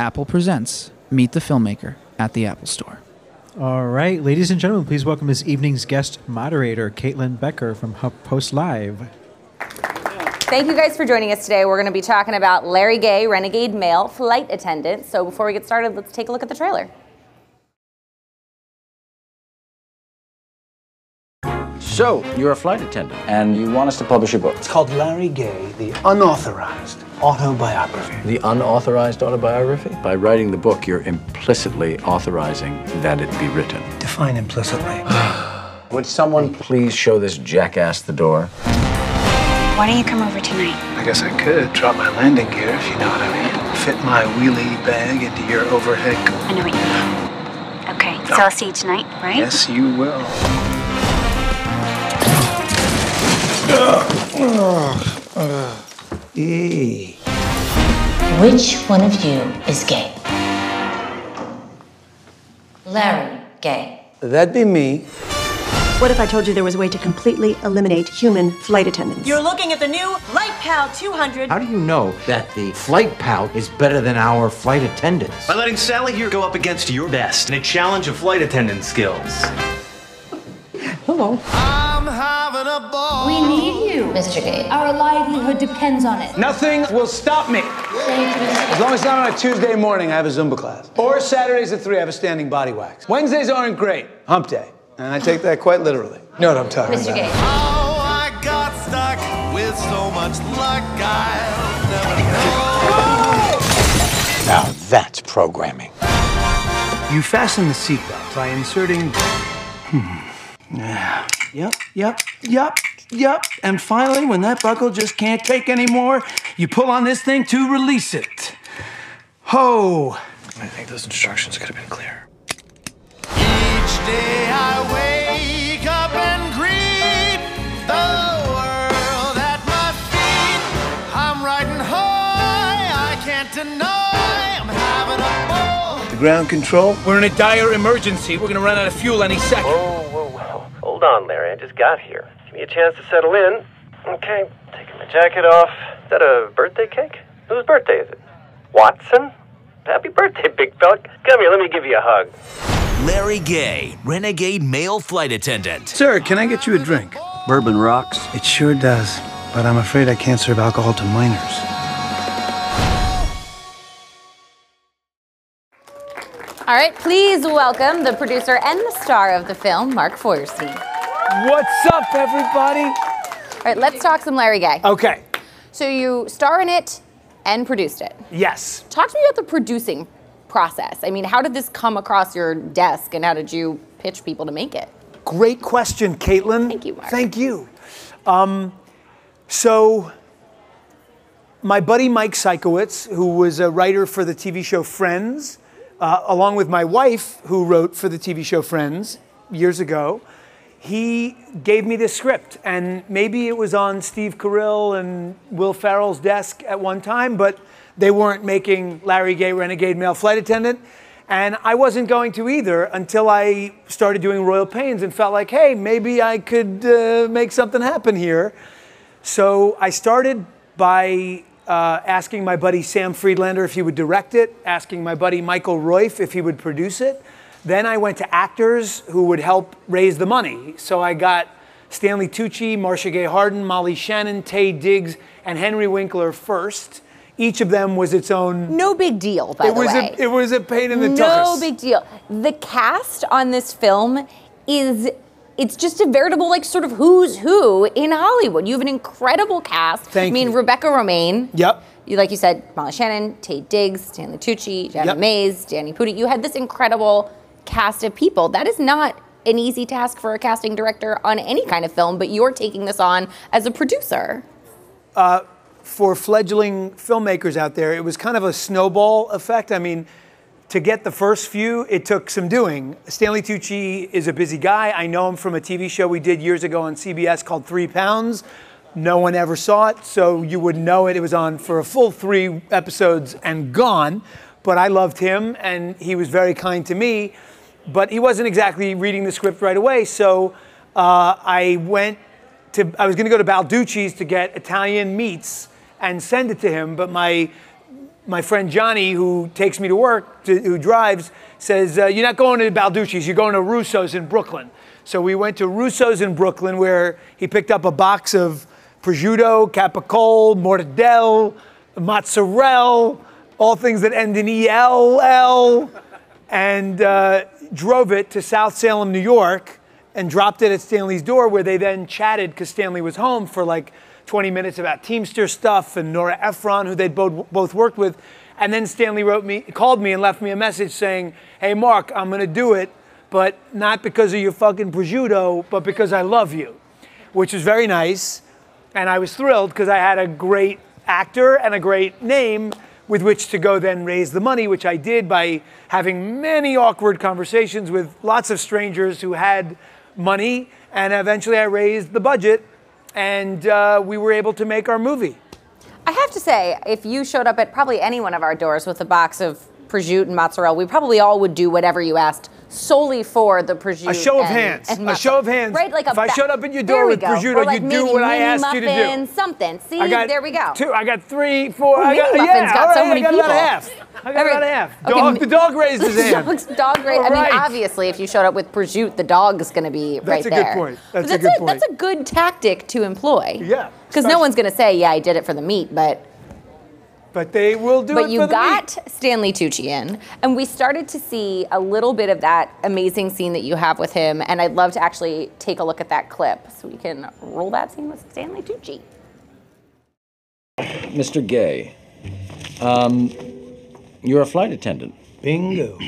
Apple presents Meet the Filmmaker at the Apple Store. All right, ladies and gentlemen, please welcome this evening's guest moderator, Caitlin Becker from HuffPost Live. Thank you guys for joining us today. We're going to be talking about Larry Gaye, renegade male flight attendant. So before we get started, let's take a look at the trailer. So, you're a flight attendant, and you want us to publish a book. It's called Larry Gaye, the unauthorized autobiography. The unauthorized autobiography? By writing the book, you're implicitly authorizing that it be written. Define implicitly. Would someone please show this jackass the door? Why don't you come over tonight? I guess I could drop my landing gear, if you know what I mean. Fit my wheelie bag into your overhead. I know what you mean. Okay, so I'll see you tonight, right? Yes, you will. Eee. Which one of you is gay? Larry, Gaye. That'd be me. What if I told you there was a way to completely eliminate human flight attendants? You're looking at the new Flight Pal 200. How do you know that the Flight Pal is better than our flight attendants? By letting Sally here go up against your best in a challenge of flight attendant skills. Hello. We need you, Mr. Gaye. Our livelihood depends on it. Nothing will stop me. Thank you, Mr. As long as it's not on a Tuesday morning, I have a Zumba class. Or Saturdays at 3, I have a standing body wax. Wednesdays aren't great. Hump day. And I take that quite literally. You know what I'm talking Mr. about. Gaye. Oh, I got stuck with so much luck, I'll never know. Now that's programming. You fasten the seatbelt by inserting. Hmm. Yeah. Yep, yep, yep, yep. And finally, when that buckle just can't take anymore, you pull on this thing to release it. Ho! I think those instructions could have been clearer. Each day I wake up and greet the world at my feet. I'm riding high, I can't deny I'm having a ball. Ground control? We're in a dire emergency. We're gonna run out of fuel any second. Whoa, whoa, whoa. Hold on, Larry. I just got here. Give me a chance to settle in. Okay, taking my jacket off. Is that a birthday cake? Whose birthday is it? Watson? Happy birthday, big fella. Come here, let me give you a hug. Larry Gaye, renegade male flight attendant. Sir, can I get you a drink? Bourbon rocks. It sure does, but I'm afraid I can't serve alcohol to minors. All right, please welcome the producer and the star of the film, Mark Feuerstein. What's up, everybody? All right, let's talk some Larry Gaye. Okay. So you star in it and produced it. Yes. Talk to me about the producing process. I mean, how did this come across your desk and how did you pitch people to make it? Great question, Caitlin. Thank you, Mark. Thank you. Um, so, my buddy Mike Sikowitz, who was a writer for the TV show Friends, uh, along with my wife, who wrote for the TV show Friends years ago, he gave me this script. And maybe it was on Steve Carell and Will Ferrell's desk at one time, but they weren't making Larry Gaye Renegade Male Flight Attendant. And I wasn't going to either until I started doing Royal Pains and felt like, hey, maybe I could uh, make something happen here. So I started by uh, asking my buddy Sam Friedlander if he would direct it, asking my buddy Michael Roiff if he would produce it. Then I went to actors who would help raise the money. So I got Stanley Tucci, Marcia Gay Harden, Molly Shannon, Taye Diggs, and Henry Winkler first. Each of them was its own. No big deal, by it the was way. A, it was a pain in the no tuchus. big deal. The cast on this film is it's just a veritable like sort of who's who in Hollywood. You have an incredible cast. Thank I mean, you. Rebecca Romijn. Yep. You like you said, Molly Shannon, Taye Diggs, Stanley Tucci, Janet Yep. Mays, Danny Pudi. You had this incredible cast of people. That is not an easy task for a casting director on any kind of film, but you're taking this on as a producer. Uh, for fledgling filmmakers out there, it was kind of a snowball effect. I mean, to get the first few, it took some doing. Stanley Tucci is a busy guy. I know him from a TV show we did years ago on CBS called Three Pounds. No one ever saw it, so you wouldn't know it. It was on for a full three episodes and gone. But I loved him, and he was very kind to me. But he wasn't exactly reading the script right away, so uh, I went to. I was going to go to Balducci's to get Italian meats and send it to him, but my my friend Johnny, who takes me to work, to, who drives, says, uh, You're not going to Balducci's, you're going to Russo's in Brooklyn. So we went to Russo's in Brooklyn where he picked up a box of prosciutto, capicola, mortadelle, mozzarella, all things that end in ELL, and uh, drove it to South Salem, New York, and dropped it at Stanley's door where they then chatted because Stanley was home for like 20 minutes about Teamster stuff and Nora Ephron, who they'd both, both worked with. And then Stanley wrote me, called me and left me a message saying, Hey, Mark, I'm going to do it, but not because of your fucking prosciutto, but because I love you, which was very nice. And I was thrilled because I had a great actor and a great name with which to go then raise the money, which I did by having many awkward conversations with lots of strangers who had money. And eventually I raised the budget and uh, we were able to make our movie. I have to say, if you showed up at probably any one of our doors with a box of prosciutto and mozzarella, we probably all would do whatever you asked solely for the prosciutto. A show of and- hands. and A show of hands. Right, like a If I showed up at your door with go. prosciutto, Or like you'd do what I asked you to do. muffins, Something. See, got there we go. Two. I got three, four. Ooh, I got, mini yeah, muffins got right, so many I got about half. I got Every- about half. Dog, mi- the dog raised his hand. Dog's dog raised. I mean, obviously, if you showed up with prosciutto, the dog's going to be right there. That's a good point. But That's a good point. That's a good tactic to employ. Yeah, Because no one's going to say, "Yeah, I did it for the meat," but But they will do but it you for the got meat. Stanley Tucci in, and we started to see a little bit of that amazing scene that you have with him. And I'd love to actually take a look at that clip so we can roll that scene with Stanley Tucci. Mr. Gaye, um, you're a flight attendant. Bingo.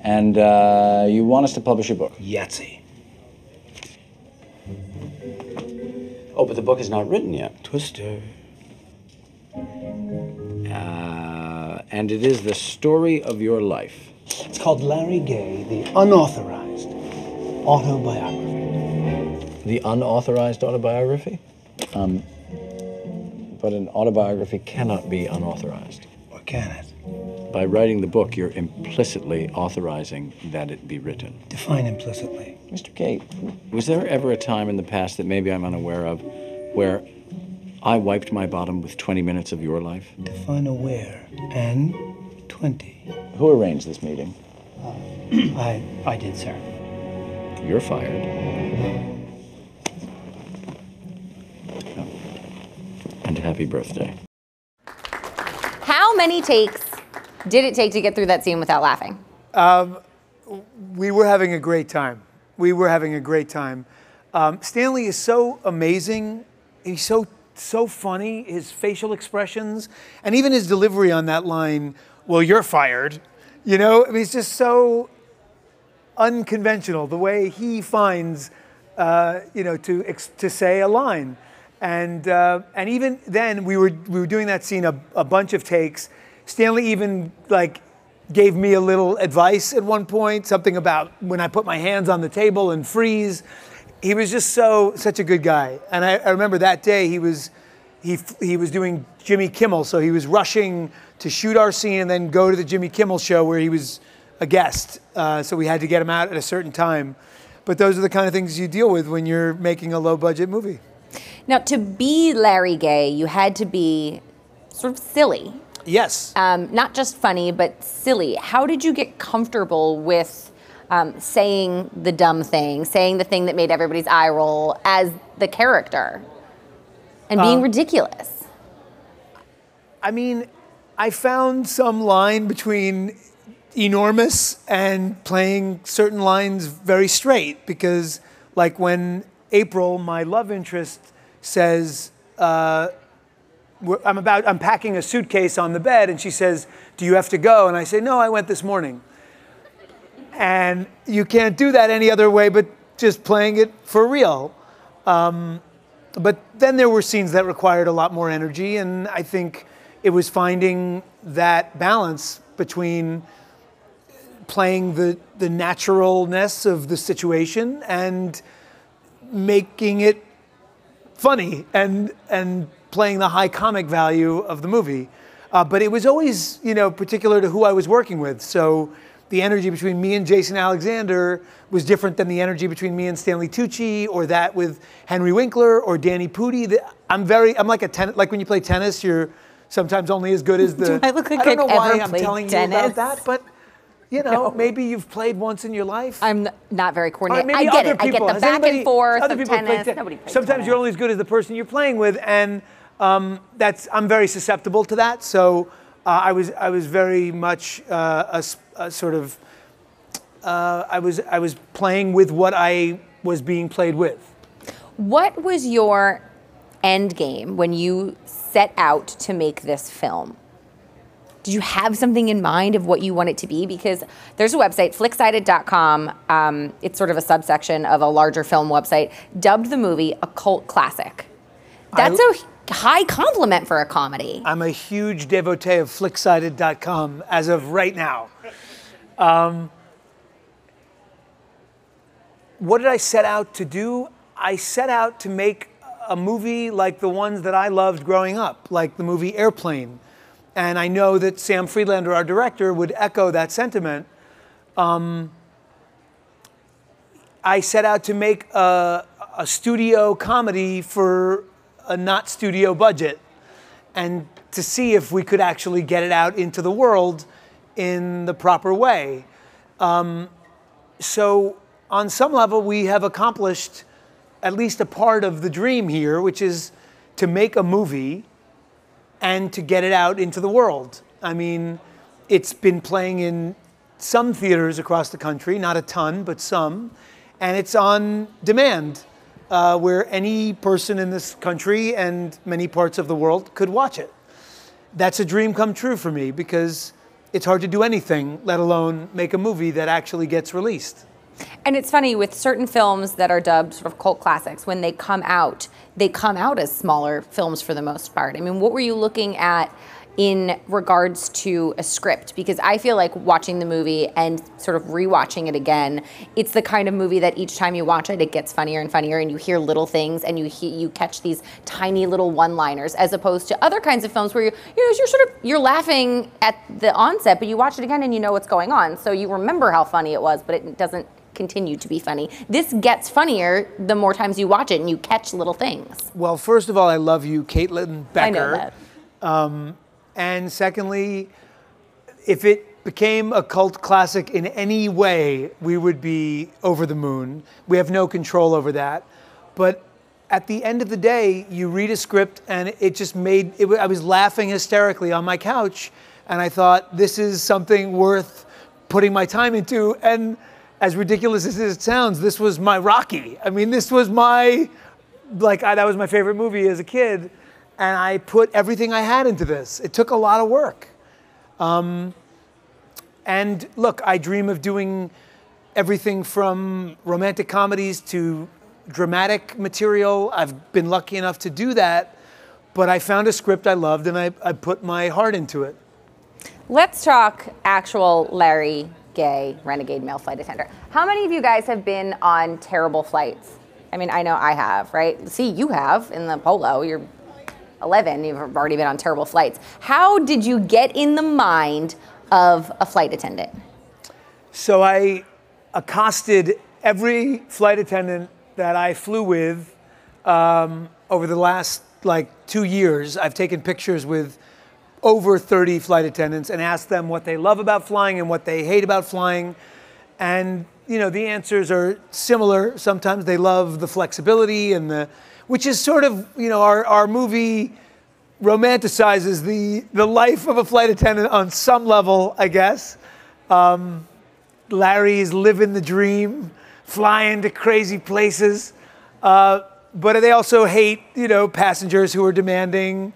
And uh, you want us to publish a book. Yahtzee. Oh, but the book is not written yet. Twister. Uh, and it is the story of your life. It's called Larry Gaye, the unauthorized autobiography. The unauthorized autobiography? Um, but an autobiography cannot be unauthorized. Or can it? By writing the book, you're implicitly authorizing that it be written. Define implicitly. Mr. Gaye, was there ever a time in the past that maybe I'm unaware of where I wiped my bottom with 20 minutes of your life? Define aware. And 20. Who arranged this meeting? I, I did, sir. You're fired. And happy birthday. How many takes did it take to get through that scene without laughing? Um, we were having a great time. We were having a great time. Um, Stanley is so amazing. He's so so funny. His facial expressions and even his delivery on that line. Well, you're fired. You know, I mean, he's just so unconventional. The way he finds, uh, you know, to ex- to say a line, and uh, and even then we were we were doing that scene a, a bunch of takes. Stanley even like gave me a little advice at one point, something about when I put my hands on the table and freeze. He was just so such a good guy, and I, I remember that day he was he he was doing Jimmy Kimmel, so he was rushing to shoot our scene and then go to the Jimmy Kimmel show where he was a guest. Uh, so we had to get him out at a certain time. But those are the kind of things you deal with when you're making a low budget movie. Now, to be Larry Gaye, you had to be sort of silly. Yes. Um, not just funny, but silly. How did you get comfortable with um, saying the dumb thing, saying the thing that made everybody's eye roll as the character, and being Um, ridiculous? I mean, I found some line between enormous and playing certain lines very straight because, like, when April, my love interest, says, uh, I'm about, I'm packing a suitcase on the bed, and she says, "Do you have to go?" And I say, "No, I went this morning." And you can't do that any other way but just playing it for real. Um, but then there were scenes that required a lot more energy, and I think it was finding that balance between playing the, the naturalness of the situation and making it funny and and playing the high comic value of the movie. Uh, but it was always, you know, particular to who I was working with. So the energy between me and Jason Alexander was different than the energy between me and Stanley Tucci, or that with Henry Winkler or Danny Pudi. I'm very, I'm like a tennis, like when you play tennis, you're sometimes only as good as the. Do I look like I don't know why I'm telling you about that, but you know, maybe you've played once in your life. I'm not very Or coordinated. maybe I get it. I get the Has back anybody- and forth other of people tennis. ten- Nobody plays Sometimes tennis. you're only as good as the person you're playing with, and um, that's I'm very susceptible to that. So uh, I was I was very much uh, a, a sort of uh, I was I was playing with what I was being played with. What was your end game when you set out to make this film? Did you have something in mind of what you want it to be? Because there's a website, flicksided.com. Um, it's sort of a subsection of a larger film website, dubbed the movie a cult classic. That's a a high compliment for a comedy. I'm a huge devotee of flicksided.com as of right now. Um, what did I set out to do? I set out to make a movie like the ones that I loved growing up, like the movie Airplane. And I know that Sam Friedlander, our director, would echo that sentiment. Um, I set out to make a, a studio comedy for a not studio budget and to see if we could actually get it out into the world in the proper way. Um, so, on some level, we have accomplished at least a part of the dream here, which is to make a movie and to get it out into the world. I mean, it's been playing in some theaters across the country, not a ton, but some, and it's on demand, uh, where any person in this country and many parts of the world could watch it. That's a dream come true for me because it's hard to do anything, let alone make a movie that actually gets released. And it's funny with certain films that are dubbed sort of cult classics, when they come out, they come out as smaller films for the most part. I mean, what were you looking at in regards to a script? Because I feel like watching the movie and sort of rewatching it again, it's the kind of movie that each time you watch it, it gets funnier and funnier, and you hear little things and you he- you catch these tiny little one-liners, as opposed to other kinds of films where you you know you're sort of you're laughing at the onset, but you watch it again and you know what's going on, so you remember how funny it was, but it doesn't continue to be funny. This gets funnier the more times you watch it and you catch little things. Well, first of all, I love you, Caitlin Becker. I know that. Um, and secondly, if it became a cult classic in any way, we would be over the moon. We have no control over that. But at the end of the day, you read a script and it just made, it, I was laughing hysterically on my couch and I thought, this is something worth putting my time into. And as ridiculous as it sounds, this was my Rocky. I mean, this was my, like, I, that was my favorite movie as a kid. And I put everything I had into this. It took a lot of work. Um, and look, I dream of doing everything from romantic comedies to dramatic material. I've been lucky enough to do that. But I found a script I loved and I, I put my heart into it. Let's talk actual Larry Gaye, renegade male flight attendant. How many of you guys have been on terrible flights? I mean, I know I have, right? See, you have in the Polo. You're 11, you've already been on terrible flights. How did you get in the mind of a flight attendant? So I accosted every flight attendant that I flew with um, over the last like two years. I've taken pictures with over 30 flight attendants and asked them what they love about flying and what they hate about flying. And you know, the answers are similar. Sometimes they love the flexibility and the, which is sort of, you know, our, our movie romanticizes the, the life of a flight attendant on some level, I guess. Um, is living the dream, flying to crazy places. Uh, but they also hate, you know, passengers who are demanding.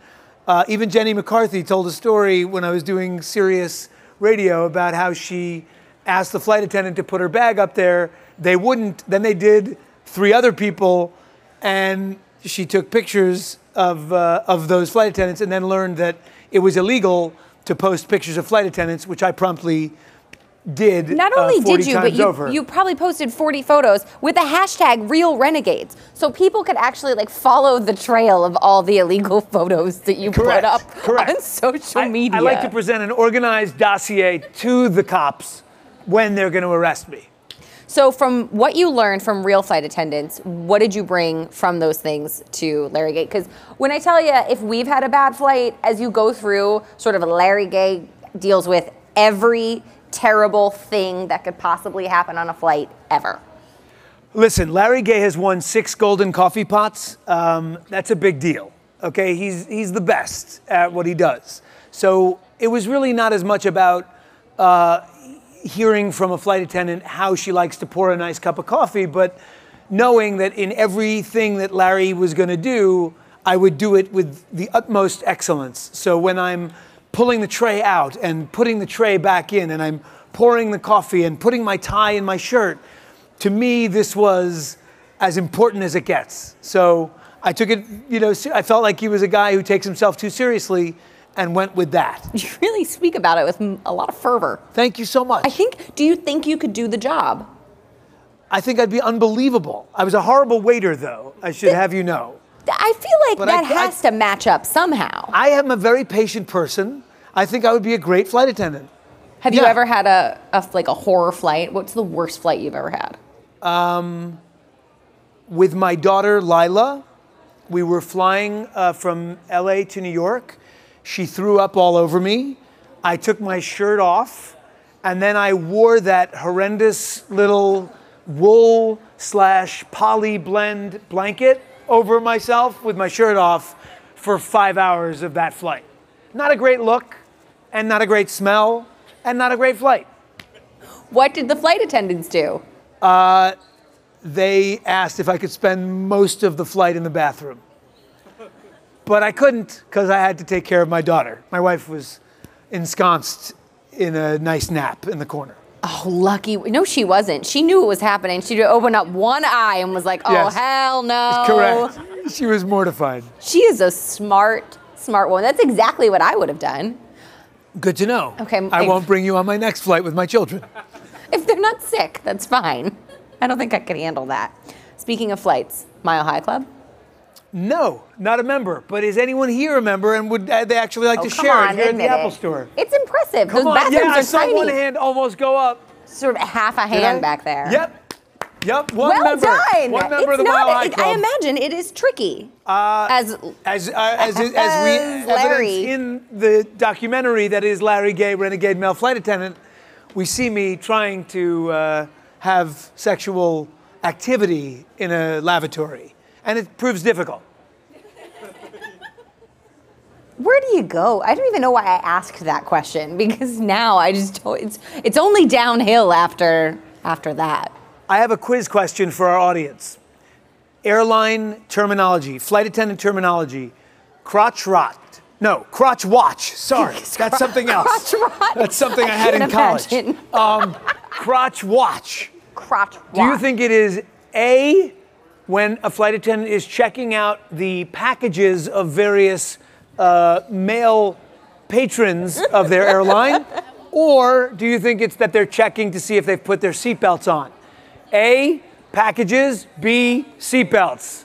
Uh, even Jenny McCarthy told a story when I was doing Sirius Radio about how she asked the flight attendant to put her bag up there. They wouldn't. Then they did three other people, and she took pictures of uh, of those flight attendants, and then learned that it was illegal to post pictures of flight attendants, which I promptly did. Not uh, only 40 did you, but you, over. you probably posted 40 photos with the hashtag real renegades. So people could actually like follow the trail of all the illegal photos that you Correct, put up correct. on social I, media. I like to present an organized dossier to the cops when they're going to arrest me. So, from what you learned from real flight attendants, what did you bring from those things to Larry Gaye? Because when I tell you, if we've had a bad flight, as you go through, sort of Larry Gaye deals with every terrible thing that could possibly happen on a flight ever. Listen, Larry Gaye has won six golden coffee pots. Um, that's a big deal. Okay, he's he's the best at what he does. So it was really not as much about uh, hearing from a flight attendant how she likes to pour a nice cup of coffee, but knowing that in everything that Larry was going to do, I would do it with the utmost excellence. So when I'm pulling the tray out and putting the tray back in, and I'm pouring the coffee and putting my tie in my shirt, to me, this was as important as it gets. So I took it, you know, I felt like he was a guy who takes himself too seriously and went with that. You really speak about it with a lot of fervor. Thank you so much. I think, do you think you could do the job? I think I'd be unbelievable. I was a horrible waiter, though, I should have you know. I feel like But that I- I- has to match up somehow. I am a very patient person. I think I would be a great flight attendant. Have you ever had a, a like a horror flight? What's the worst flight you've ever had? Um, with my daughter Lila, we were flying uh, from LA to New York. She threw up all over me. I took my shirt off, and then I wore that horrendous little wool slash poly blend blanket over myself with my shirt off for five hours of that flight. Not a great look, and not a great smell, and not a great flight. What did the flight attendants do? Uh, they asked if I could spend most of the flight in the bathroom. But I couldn't because I had to take care of my daughter. My wife was ensconced in a nice nap in the corner. Oh, lucky. No, she wasn't. She knew it was happening. She opened up one eye and was like, oh, Yes. hell no. Correct. She was mortified. She is a smart, smart woman. That's exactly what I would have done. Good to know. Okay, I if- won't bring you on my next flight with my children. If they're not sick, that's fine. I don't think I could handle that. Speaking of flights, Mile High Club? No, not a member. But is anyone here a member and would uh, they actually like Oh, to share on, it here at admit the Apple. Store? It's impressive. Come Those on. bathrooms Yeah, are I saw tiny. one hand almost go up. Sort of half a hand back there. Yep. Yep. One well member. done. One member it's of the not, Mile High Club. I imagine it is tricky. Uh, as as uh, as, as we Larry. in the documentary that is Larry Gaye, Renegade Male Flight Attendant, we see me trying to uh, have sexual activity in a lavatory, and it proves difficult. Where do you go? I don't even know why I asked that question because now I just don't, it's it's only downhill after after that. I have a quiz question for our audience. Airline terminology, flight attendant terminology, crotch rot. No, crotch watch. Sorry, that's something else. Crotch rot. That's something I, I had in college. Um, crotch watch. Crotch watch. Do you think it is A, when a flight attendant is checking out the packages of various uh, male patrons of their airline? Or do you think it's that they're checking to see if they've put their seatbelts on? A, packages, B, seatbelts.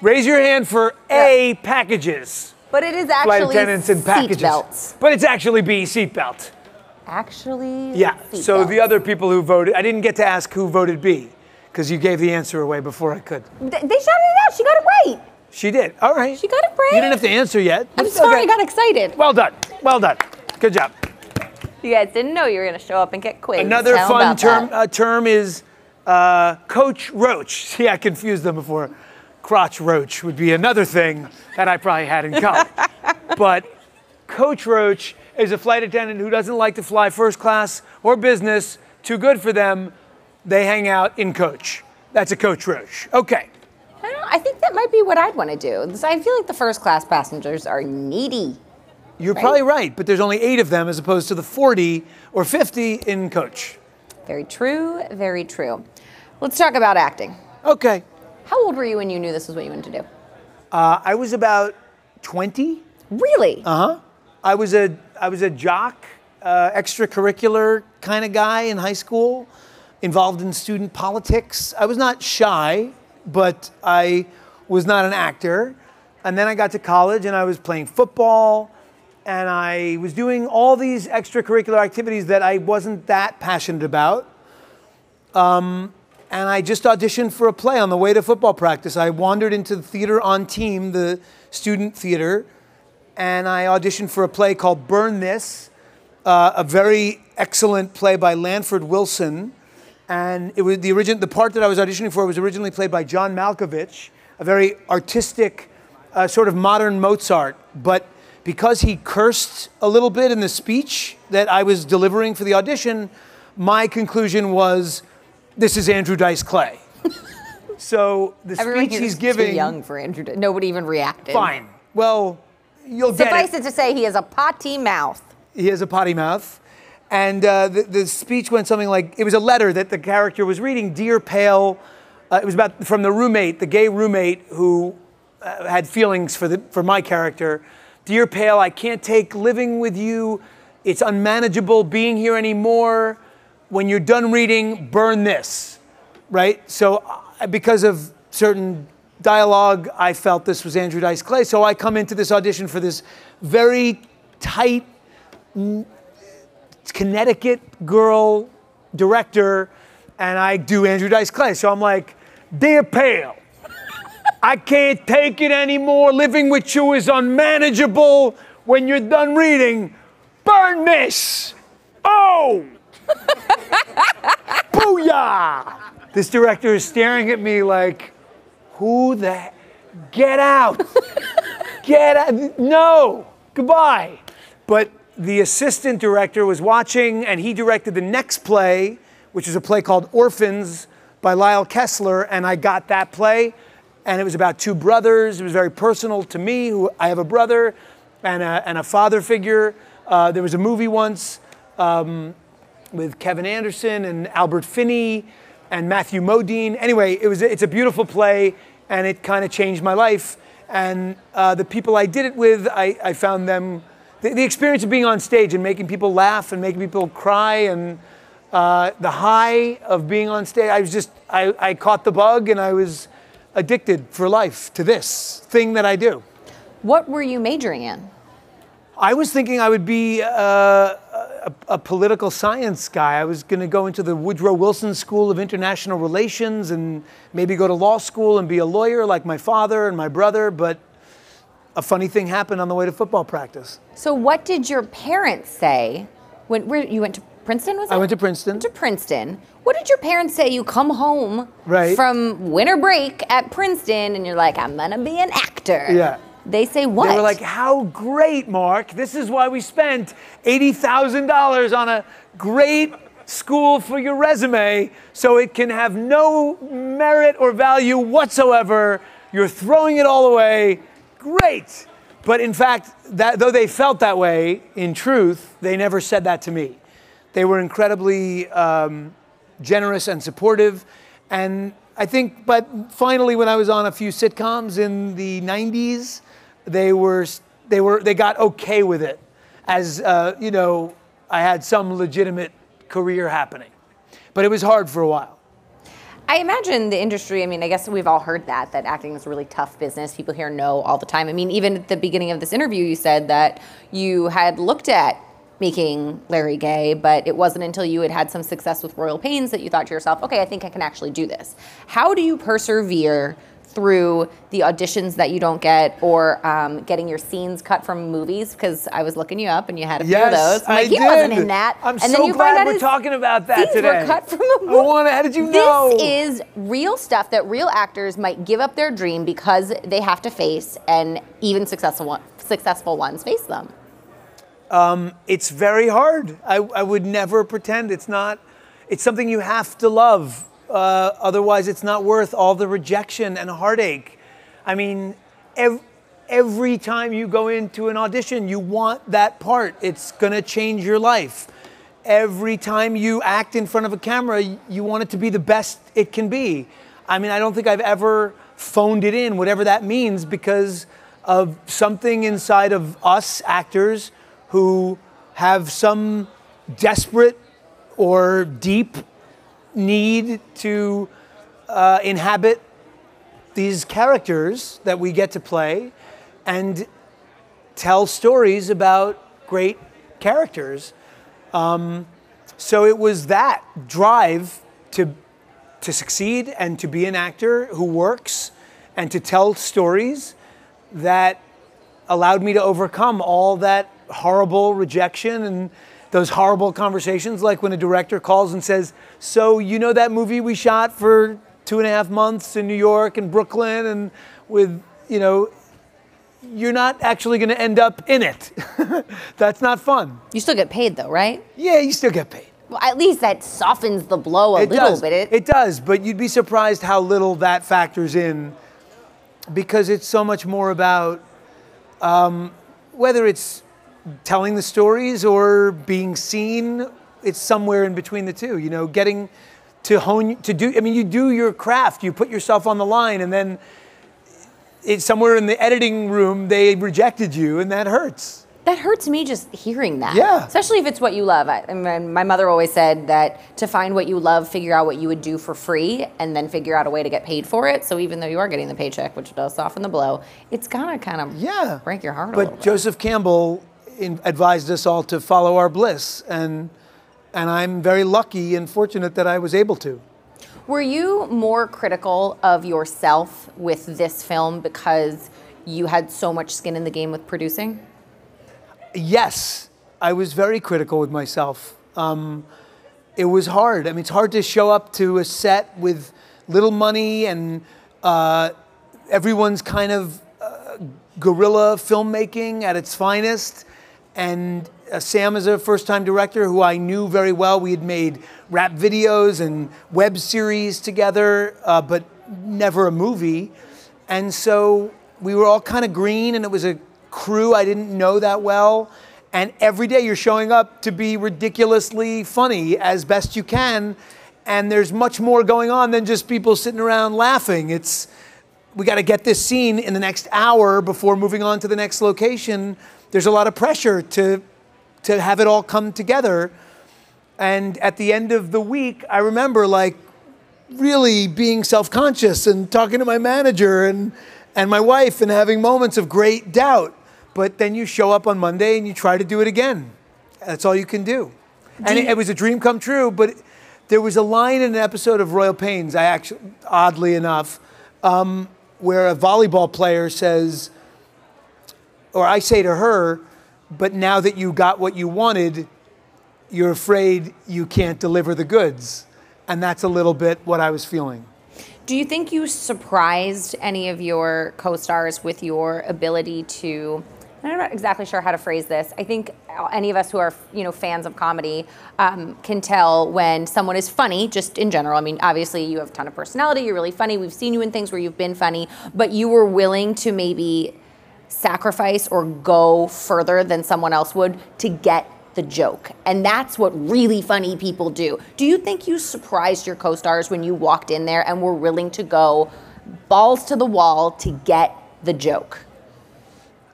Raise your hand for A, packages. But it is Flight actually attendants and packages. seatbelts. But it's actually B, seatbelt. Actually, Yeah. So seatbelts. the other people who voted, I didn't get to ask who voted B because you gave the answer away before I could. They shouted it out. She got it right. She did. All right. She got it right. You didn't have to answer yet. I'm It's sorry, okay. I got excited. Well done. Well done. Good job. You guys didn't know you were going to show up and get quizzed. Another How fun term uh, term is uh, Coach Roach. See, I confused them before. Crotch Roach would be another thing that I probably had in college. but Coach Roach is a flight attendant who doesn't like to fly first class or business. Too good for them. They hang out in coach. That's a Coach Roach. Okay. I, don't I think that might be what I'd want to do. I feel like the first class passengers are needy. You're Right. probably right, but there's only eight of them as opposed to the 40 or 50 in coach. Very true, very true. Let's talk about acting. Okay. How old were you when you knew this was what you wanted to do? Uh, I was about 20. Really? Uh huh. I was a I was a jock, uh, extracurricular kind of guy in high school, involved in student politics. I was not shy, but I was not an actor. And then I got to college and I was playing football and I was doing all these extracurricular activities that I wasn't that passionate about. Um, and I just auditioned for a play on the way to football practice. I wandered into the theater on team, the student theater, and I auditioned for a play called Burn This, uh, a very excellent play by Lanford Wilson. And it was the origin, the part that I was auditioning for was originally played by John Malkovich, a very artistic, uh, sort of modern Mozart. But because he cursed a little bit in the speech that I was delivering for the audition, my conclusion was, this is Andrew Dice Clay. so the Everyone speech he's giving. too young for Andrew. Di- Nobody even reacted. Fine. Well, you'll get Suffice it. it to say, he has a potty mouth. He has a potty mouth. And uh, the, the speech went something like it was a letter that the character was reading, Dear Pale. Uh, it was about from the roommate, the gay roommate who uh, had feelings for, the, for my character. Dear Pale, I can't take living with you. It's unmanageable being here anymore. When you're done reading, burn this. Right? So, uh, because of certain dialogue, I felt this was Andrew Dice Clay. So I come into this audition for this very tight, Connecticut girl director, and I do Andrew Dice Clay. So I'm like, Dear Pale, I can't take it anymore. Living with you is unmanageable. When you're done reading, burn this. Oh! Booyah! This director is staring at me like, who the Get out! Get out! No! Goodbye! But the assistant director was watching and he directed the next play, which is a play called Orphans by Lyle Kessler, and I got that play. And it was about two brothers. It was very personal to me, who I have a brother and a, and a father figure. Uh, there was a movie once um, with Kevin Anderson and Albert Finney and Matthew Modine. Anyway, it was it's a beautiful play, and it kind of changed my life. And uh, the people I did it with, I, I found them the, the experience of being on stage and making people laugh and making people cry and uh, the high of being on stage. I was just I, I caught the bug and I was addicted for life to this thing that I do. What were you majoring in? I was thinking I would be uh, a, a political science guy. I was going to go into the Woodrow Wilson School of International Relations and maybe go to law school and be a lawyer like my father and my brother. But a funny thing happened on the way to football practice. So, what did your parents say when where, you went to Princeton? Was it? I went to Princeton. to Princeton. What did your parents say? You come home Right. from winter break at Princeton, and you're like, I'm gonna be an actor. Yeah. They say what? They were like, "How great, Mark! This is why we spent eighty thousand dollars on a great school for your resume, so it can have no merit or value whatsoever. You're throwing it all away. Great!" But in fact, that, though they felt that way, in truth, they never said that to me. They were incredibly um, generous and supportive, and I think, but finally, when I was on a few sitcoms in the '90s, they were they were they got okay with it, as uh, you know, I had some legitimate career happening, but it was hard for a while. I imagine the industry, I mean, I guess we've all heard that, that acting is a really tough business. People here know all the time. I mean, even at the beginning of this interview, you said that you had looked at making Larry Gaye, but it wasn't until you had had some success with Royal Pains that you thought to yourself, okay, I think I can actually do this. How do you persevere through the auditions that you don't get or um, getting your scenes cut from movies? Because I was looking you up and you had a few of those. I'm I like, he did. wasn't in that. I'm and so then you glad find out we're talking about that scenes today. were cut from a movie. I how did you know? This is real stuff that real actors might give up their dream because they have to face, and even successful one, successful ones face them. Um, it's very hard. I, I would never pretend it's not. It's something you have to love. Uh, otherwise, it's not worth all the rejection and heartache. I mean, ev- every time you go into an audition, you want that part. It's going to change your life. Every time you act in front of a camera, you want it to be the best it can be. I mean, I don't think I've ever phoned it in, whatever that means, because of something inside of us actors who have some desperate or deep need to uh, inhabit these characters that we get to play and tell stories about great characters. Um, so it was that drive to to succeed and to be an actor who works and to tell stories that allowed me to overcome all that horrible rejection and those horrible conversations like when a director calls and says so you know that movie we shot for two and a half months in new york and brooklyn and with you know you're not actually going to end up in it that's not fun You still get paid though, right? yeah you still get paid Well, at least that softens the blow a it little does. bit. It, It does, but you'd be surprised how little that factors in because it's so much more about um, whether it's telling the stories or being seen. It's somewhere in between the two, you know, getting to hone, to do, I mean, you do your craft, you put yourself on the line, and then it's somewhere in the editing room, they rejected you, and that hurts. that hurts me just hearing that. Yeah. Especially if it's what you love. I, I mean, my mother always said that to find what you love, figure out what you would do for free, and then figure out a way to get paid for it. So even though you are getting the paycheck, which does soften the blow, it's gonna kind of yeah. break your heart But Joseph Campbell advised us all to follow our bliss, and and I'm very lucky and fortunate that I was able to. Were you more critical of yourself with this film because you had so much skin in the game with producing? Yes, I was very critical with myself. Um, it was hard. I mean, it's hard to show up to a set with little money and uh, everyone's kind of uh, guerrilla filmmaking at its finest. And uh, Sam is a first time director who I knew very well. We had made rap videos and web series together, uh, but never a movie. And so we were all kind of green, and it was a crew I didn't know that well. And every day you're showing up to be ridiculously funny as best you can. And there's much more going on than just people sitting around laughing. It's, we got to get this scene in the next hour before moving on to the next location. There's a lot of pressure to, to have it all come together. And at the end of the week, I remember like really being self-conscious and talking to my manager and, and my wife and having moments of great doubt. But then you show up on Monday and you try to do it again. That's all you can do. And it, it was a dream come true, but there was a line in an episode of Royal Pains, I actually, oddly enough, um, where a volleyball player says, or I say to her, but now that you got what you wanted, you're afraid you can't deliver the goods. And that's a little bit what I was feeling. Do you think you surprised any of your co-stars with your ability to? I'm not exactly sure how to phrase this. I think any of us who are, you know, fans of comedy um, can tell when someone is funny, just in general. I mean, obviously you have a ton of personality. You're really funny. We've seen you in things where you've been funny, but you were willing to maybe sacrifice or go further than someone else would to get the joke. And that's what really funny people do. Do you think you surprised your co stars when you walked in there and were willing to go balls to the wall to get the joke?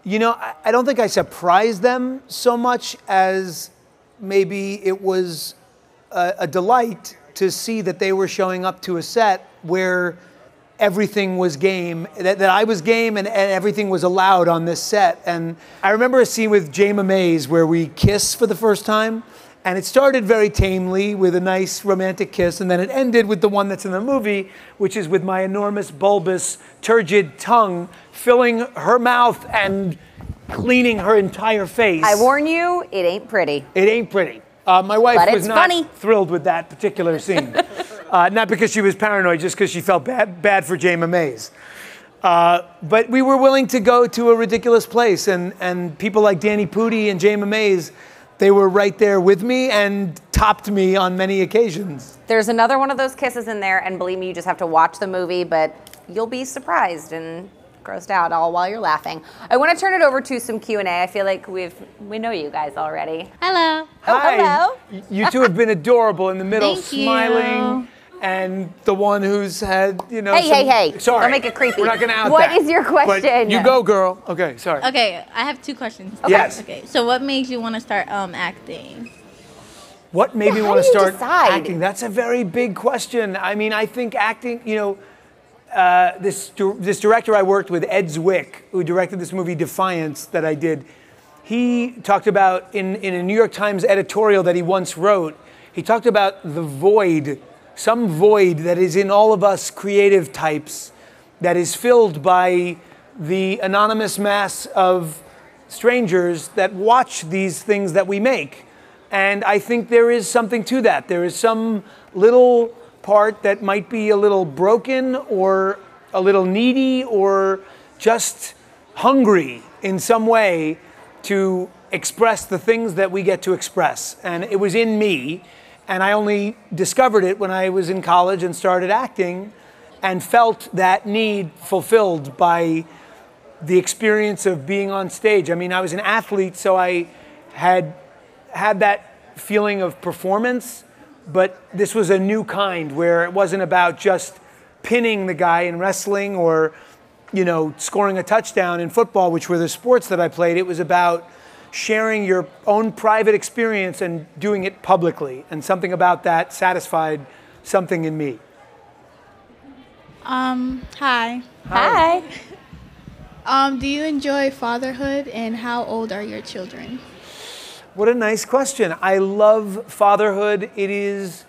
You know, I, don't think I surprised them so much as maybe it was a, a delight to see that they were showing up to a set where everything was game, that, that I was game and, and everything was allowed on this set. And I remember a scene with Jama Mays where we kiss for the first time. And it started very tamely with a nice romantic kiss, and then it ended with the one that's in the movie, which is with my enormous, bulbous, turgid tongue filling her mouth and cleaning her entire face. I warn you, it ain't pretty. It ain't pretty. Uh, my wife But was not funny. thrilled with that particular scene. uh, not because she was paranoid, just because she felt bad, bad for Jama Mays. Uh, but we were willing to go to a ridiculous place, and, and people like Danny Pudi and Jama Mays, they were right there with me and topped me on many occasions. There's another one of those kisses in there, and believe me, you just have to watch the movie, but you'll be surprised and grossed out all while you're laughing. I want to turn it over to some Q&A. I feel like we've we know you guys already. Hello. Oh, Hi. hello. You two have been adorable in the middle, Thank you. Smiling, and the one who's had, you know. Hey, some- hey, hey. Sorry. Don't make it creepy. We're not going to out What that. is your But question? you go, girl. Okay, sorry. Okay, I have two questions. Okay. Yes. Okay, so what made you want to start um acting? What made me want to start decide? acting? That's a very big question. I mean, I think acting, you know, uh, this, this director I worked with, Ed Zwick, who directed this movie Defiance that I did, he talked about in, in a New York Times editorial that he once wrote, he talked about the void some void that is in all of us creative types that is filled by the anonymous mass of strangers that watch these things that we make. And I think there is something to that. There is some little part that might be a little broken or a little needy or just hungry in some way to express the things that we get to express. And it was in me. And I only discovered it when I was in college and started acting and felt that need fulfilled by the experience of being on stage. I mean, I was an athlete, so I had had that feeling of performance, but this was a new kind where it wasn't about just pinning the guy in wrestling or you know scoring a touchdown in football, which were the sports that I played. It was about sharing your own private experience and doing it publicly, and something about that satisfied something in me. Um, hi. Hi. Um, do you enjoy fatherhood and how old are your children? What a nice question. I love fatherhood. It is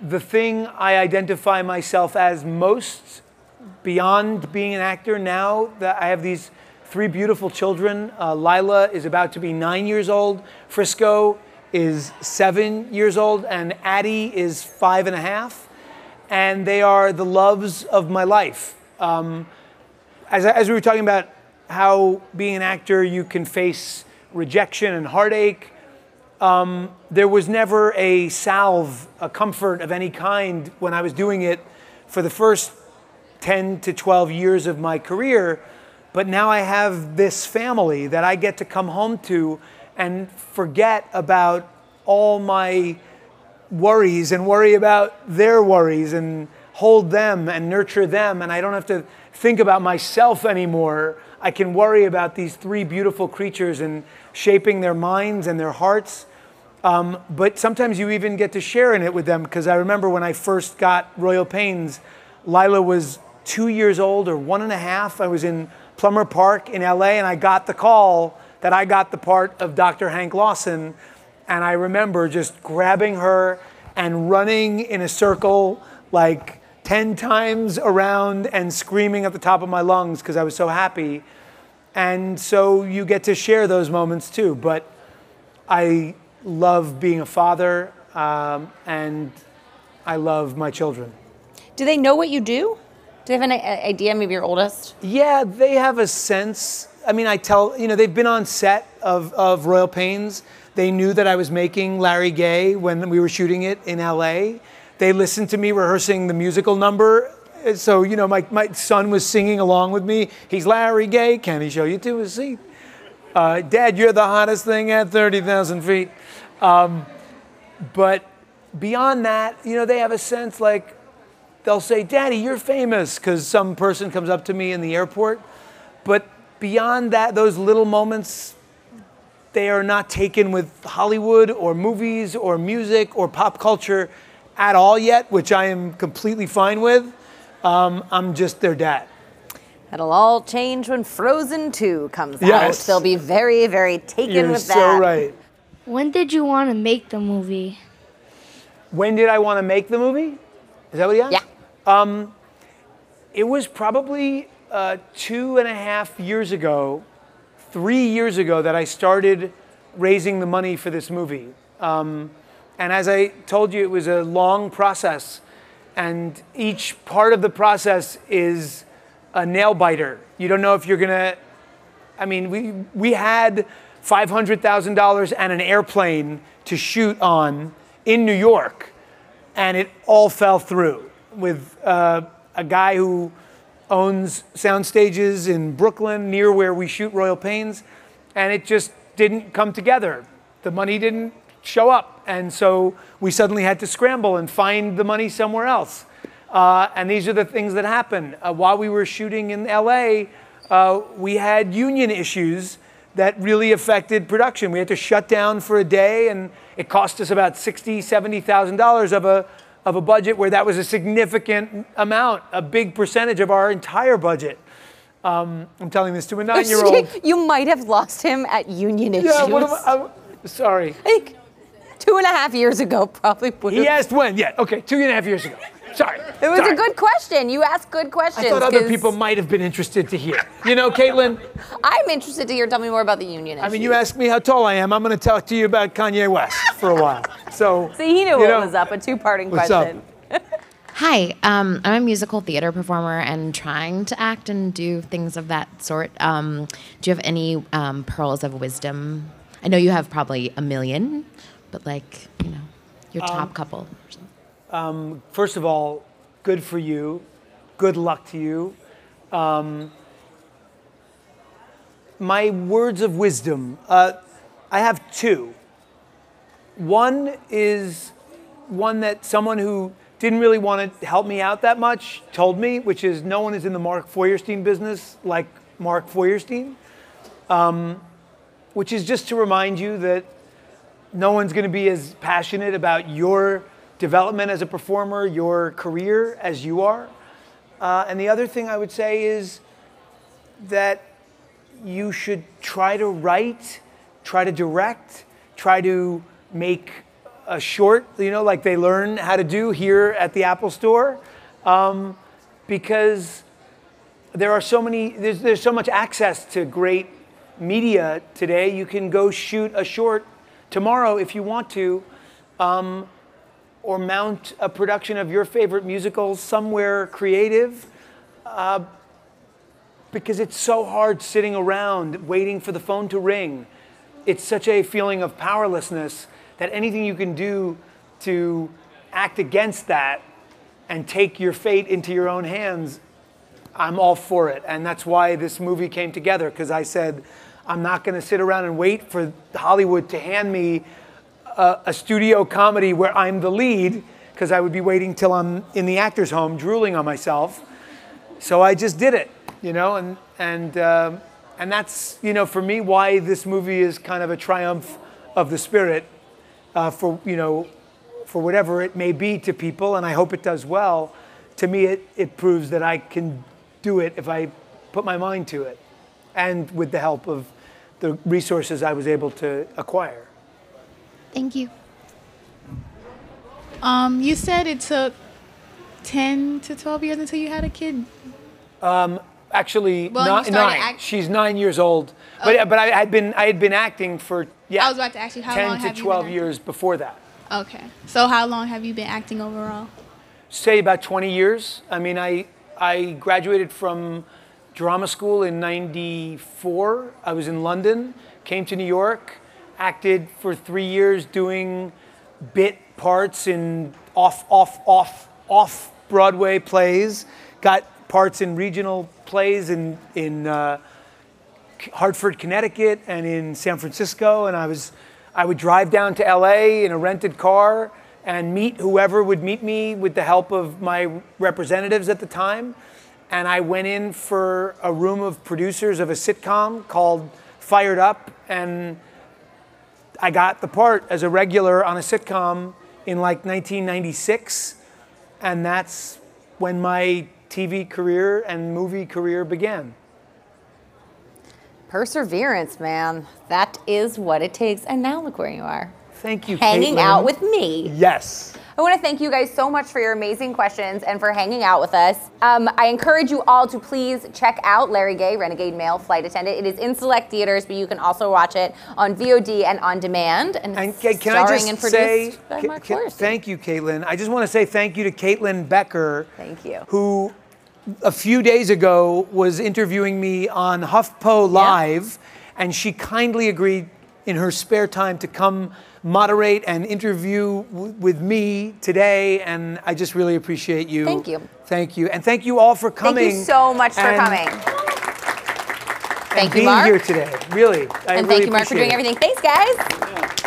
the thing I identify myself as most beyond being an actor now that I have these three beautiful children. Uh, Lila is about to be nine years old. Frisco is seven years old, and Addie is five and a half. And they are the loves of my life. Um, as, as we were talking about how being an actor you can face rejection and heartache, um, there was never a salve, a comfort of any kind when I was doing it for the first 10 to 12 years of my career. But now I have this family that I get to come home to and forget about all my worries and worry about their worries and hold them and nurture them. And I don't have to think about myself anymore. I can worry about these three beautiful creatures and shaping their minds and their hearts. Um, but sometimes you even get to share in it with them because I remember when I first got Royal Pains, Lila was two years old or one and a half. I was in Plummer Park in LA and I got the call that I got the part of Dr. Hank Lawson. And I remember just grabbing her and running in a circle like 10 times around and screaming at the top of my lungs because I was so happy. And so you get to share those moments too. But I love being a father um, and I love my children. Do they know what you do? Do they have an idea? Maybe your oldest. Yeah, they have a sense. I mean, I tell, you know, they've been on set of, of Royal Pains. They knew that I was making Larry Gaye when we were shooting it in LA. They listened to me rehearsing the musical number. So, you know, my, my son was singing along with me. He's Larry Gaye. Can he show you to a seat? Uh, Dad, you're the hottest thing at 30,000 feet. Um, but beyond that, you know, they have a sense like they'll say, Daddy, you're famous, because some person comes up to me in the airport. But beyond that, those little moments, they are not taken with Hollywood or movies or music or pop culture at all yet, which I am completely fine with. Um, I'm just their dad. That'll all change when Frozen 2 comes Yes. out. They'll be very, very taken You're with so that. right. When did you want to make the movie? When did I want to make the movie? Is that what he asked? Yeah. Um, it was probably uh, two and a half years ago, three years ago, that I started raising the money for this movie. Um, and as I told you, it was a long process. And each part of the process is a nail biter. You don't know if you're going to I mean, we, we had $500,000 and an airplane to shoot on in New York, and it all fell through with uh, a guy who owns sound stages in Brooklyn near where we shoot Royal Pains, and it just didn't come together. The money didn't show up, and so we suddenly had to scramble and find the money somewhere else. Uh, and these are the things that happen. Uh, while we were shooting in LA, uh, we had union issues that really affected production. We had to shut down for a day, and it cost us about sixty, seventy thousand dollars of a of a budget where that was a significant amount, a big percentage of our entire budget. Um, I'm telling this to a nine-year-old. you might have lost him at union issues. Yeah, what am I, I'm sorry. I think two and a half years ago, probably would He asked when. Yeah. Okay. Two and a half years ago. Sorry. It was Sorry. a good question. You asked good questions. I thought other 'cause people might have been interested to hear. You know, Caitlin. I'm interested to hear. Tell me more about the union. I mean, you asked me how tall I am. I'm going to talk to you about Kanye West for a while. So. See, he knew you what know, was up. A two-parting what's up? question. Hi, um, I'm a musical theater performer and trying to act and do things of that sort. Um, do you have any um, pearls of wisdom? I know you have probably a million, but like, you know, your top Um, couple. Um, first of all, good for you. Good luck to you. Um, my words of wisdom. Uh, I have two. One is one that someone who didn't really want to help me out that much told me, which is no one is in the Mark Feuerstein business like Mark Feuerstein, um, which is just to remind you that no one's going to be as passionate about your development as a performer, your career, as you are. Uh, and the other thing I would say is that you should try to write, try to direct, try to make a short, you know, like they learn how to do here at the Apple Store, um, because there are so many, there's, there's so much access to great media today. You can go shoot a short tomorrow if you want to, um, or mount a production of your favorite musical somewhere creative. Uh, because it's so hard sitting around waiting for the phone to ring. It's such a feeling of powerlessness that anything you can do to act against that and take your fate into your own hands, I'm all for it. And that's why this movie came together, because I said, I'm not going to sit around and wait for Hollywood to hand me a, a studio comedy where I'm the lead, because I would be waiting till I'm in the actor's home drooling on myself. So I just did it, you know, and and um and that's you know for me why this movie is kind of a triumph of the spirit uh, for you know for whatever it may be to people, and I hope it does well. To me, it it proves that I can do it if I put my mind to it, and with the help of the resources I was able to acquire. Thank you. Um, you said it took 10 to 12 years until you had a kid. Um, actually, Well, you ni- started nine. act- She's nine years old, but but I had been I had been acting for yeah. I was about to ask you how 10 long to have you been 12 years before that. Okay. So how long have you been acting overall? Say about 20 years. I mean, I, I graduated from drama school in 94. I was in London, came to New York, acted for three years doing bit parts in off, off, off, off Broadway plays, got parts in regional plays in, in uh, Hartford, Connecticut, and in San Francisco. And I was, I would drive down to LA in a rented car and meet whoever would meet me with the help of my representatives at the time. And I went in for a room of producers of a sitcom called Fired Up, and I got the part as a regular on a sitcom in like 1996. And that's when my TV career and movie career began. Perseverance, man. That is what it takes. And now look where you are. Thank you, Hanging Caitlin. out with me. Yes. I want to thank you guys so much for your amazing questions and for hanging out with us. Um, I encourage you all to please check out Larry Gaye, Renegade Male Flight Attendant. It is in select theaters, but you can also watch it on VOD and on demand. And, it's Can, can I just and say, produced by Mark ca- thank you, Caitlin. I just want to say thank you to Caitlin Becker. Thank you. Who a few days ago was interviewing me on HuffPo Live, and she kindly agreed in her spare time to come moderate and interview w- with me today, and I just really appreciate you. Thank you. Thank you, and thank you all for coming. Thank you so much for and- coming. and Thank you, being here today. Really, I and really thank you, Mark, for doing it. everything. Thanks, guys.